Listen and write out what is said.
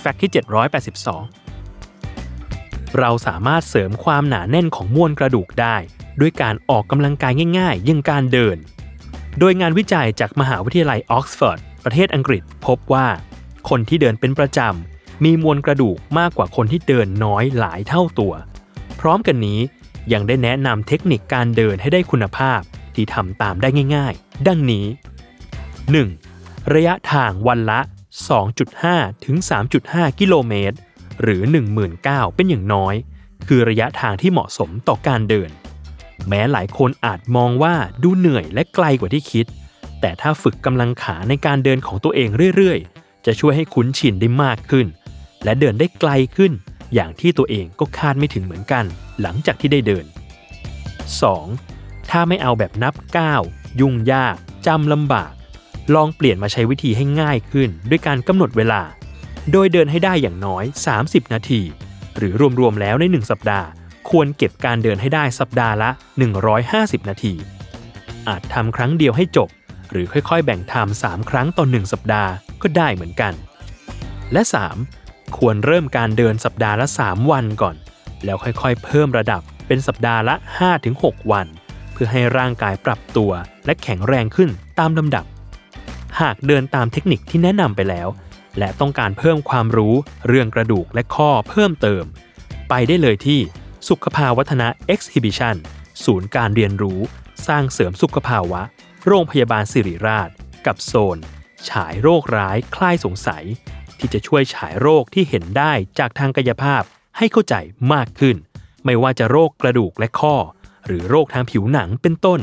fact ที่ 782 เราสามารถเสริมความหนาแน่นของมวลกระดูกได้ ด้วยการออกกำลังกายง่ายๆอย่างการเดิน โดยงานวิจัยจากมหาวิทยาลัยออกซฟอร์ดประเทศอังกฤษพบว่า คนที่เดินเป็นประจำ มีมวลกระดูกมากกว่าคนที่เดินน้อยหลายเท่าตัว พร้อมกันนี้ยังได้แนะนำเทคนิคการเดินให้ได้คุณภาพที่ทำตามได้ง่าย ๆ ดังนี้ 1. ระยะทางวันละ 2.5 ถึง 3.5 กิโลเมตร หรือ 19,000 เป็นอย่างน้อย คือระยะทางที่เหมาะสมต่อการเดิน แม้หลายคนอาจมองว่าดูเหนื่อยและไกลกว่าที่คิด แต่ถ้าฝึกกำลังขาในการเดินของตัวเองเรื่อยๆ จะช่วยให้คุ้นชินได้มากขึ้น และเดินได้ไกลขึ้น อย่างที่ตัวเองก็คาดไม่ถึงเหมือนกัน หลังจากที่ได้เดิน 2. ถ้าไม่เอาแบบนับก้าวยุ่งยากจำลำบาก ลองเปลี่ยนมาใช้วิธีให้ง่ายขึ้น ด้วยการกำหนดเวลา โดยเดินให้ได้อย่างน้อย 30 นาที หรือรวมๆแล้วใน 1 สัปดาห์ ควรเก็บการเดินให้ได้สัปดาห์ละ 150 นาที อาจทำครั้งเดียวให้จบ หรือค่อยๆ แบ่งทำ3ครั้งต่อ1สัปดาห์ก็ได้เหมือนกัน และ 3. ควรเริ่มการเดินสัปดาห์ละ 3 วันก่อน แล้วค่อยๆ เพิ่มระดับเป็นสัปดาห์ละ 5-6 วัน เพื่อให้ร่างกายปรับตัวและแข็งแรงขึ้นตามลำดับ หากเดินตามเทคนิคที่แนะนำไปแล้ว และต้องการเพิ่มความรู้เรื่องกระดูกและข้อเพิ่มเติม ไปได้เลยที่สุขภาวัฒนะ Exhibition ศูนย์การเรียนรู้ สร้างเสริมสุขภาวะ โรงพยาบาลสิริราช กับโซน ฉายโรคร้ายคลายสงสัย ที่จะช่วยฉายโรคที่เห็นได้จากทางกายภาพให้เข้าใจมากขึ้น ไม่ว่าจะโรคกระดูกและข้อ หรือโรคทางผิวหนังเป็นต้น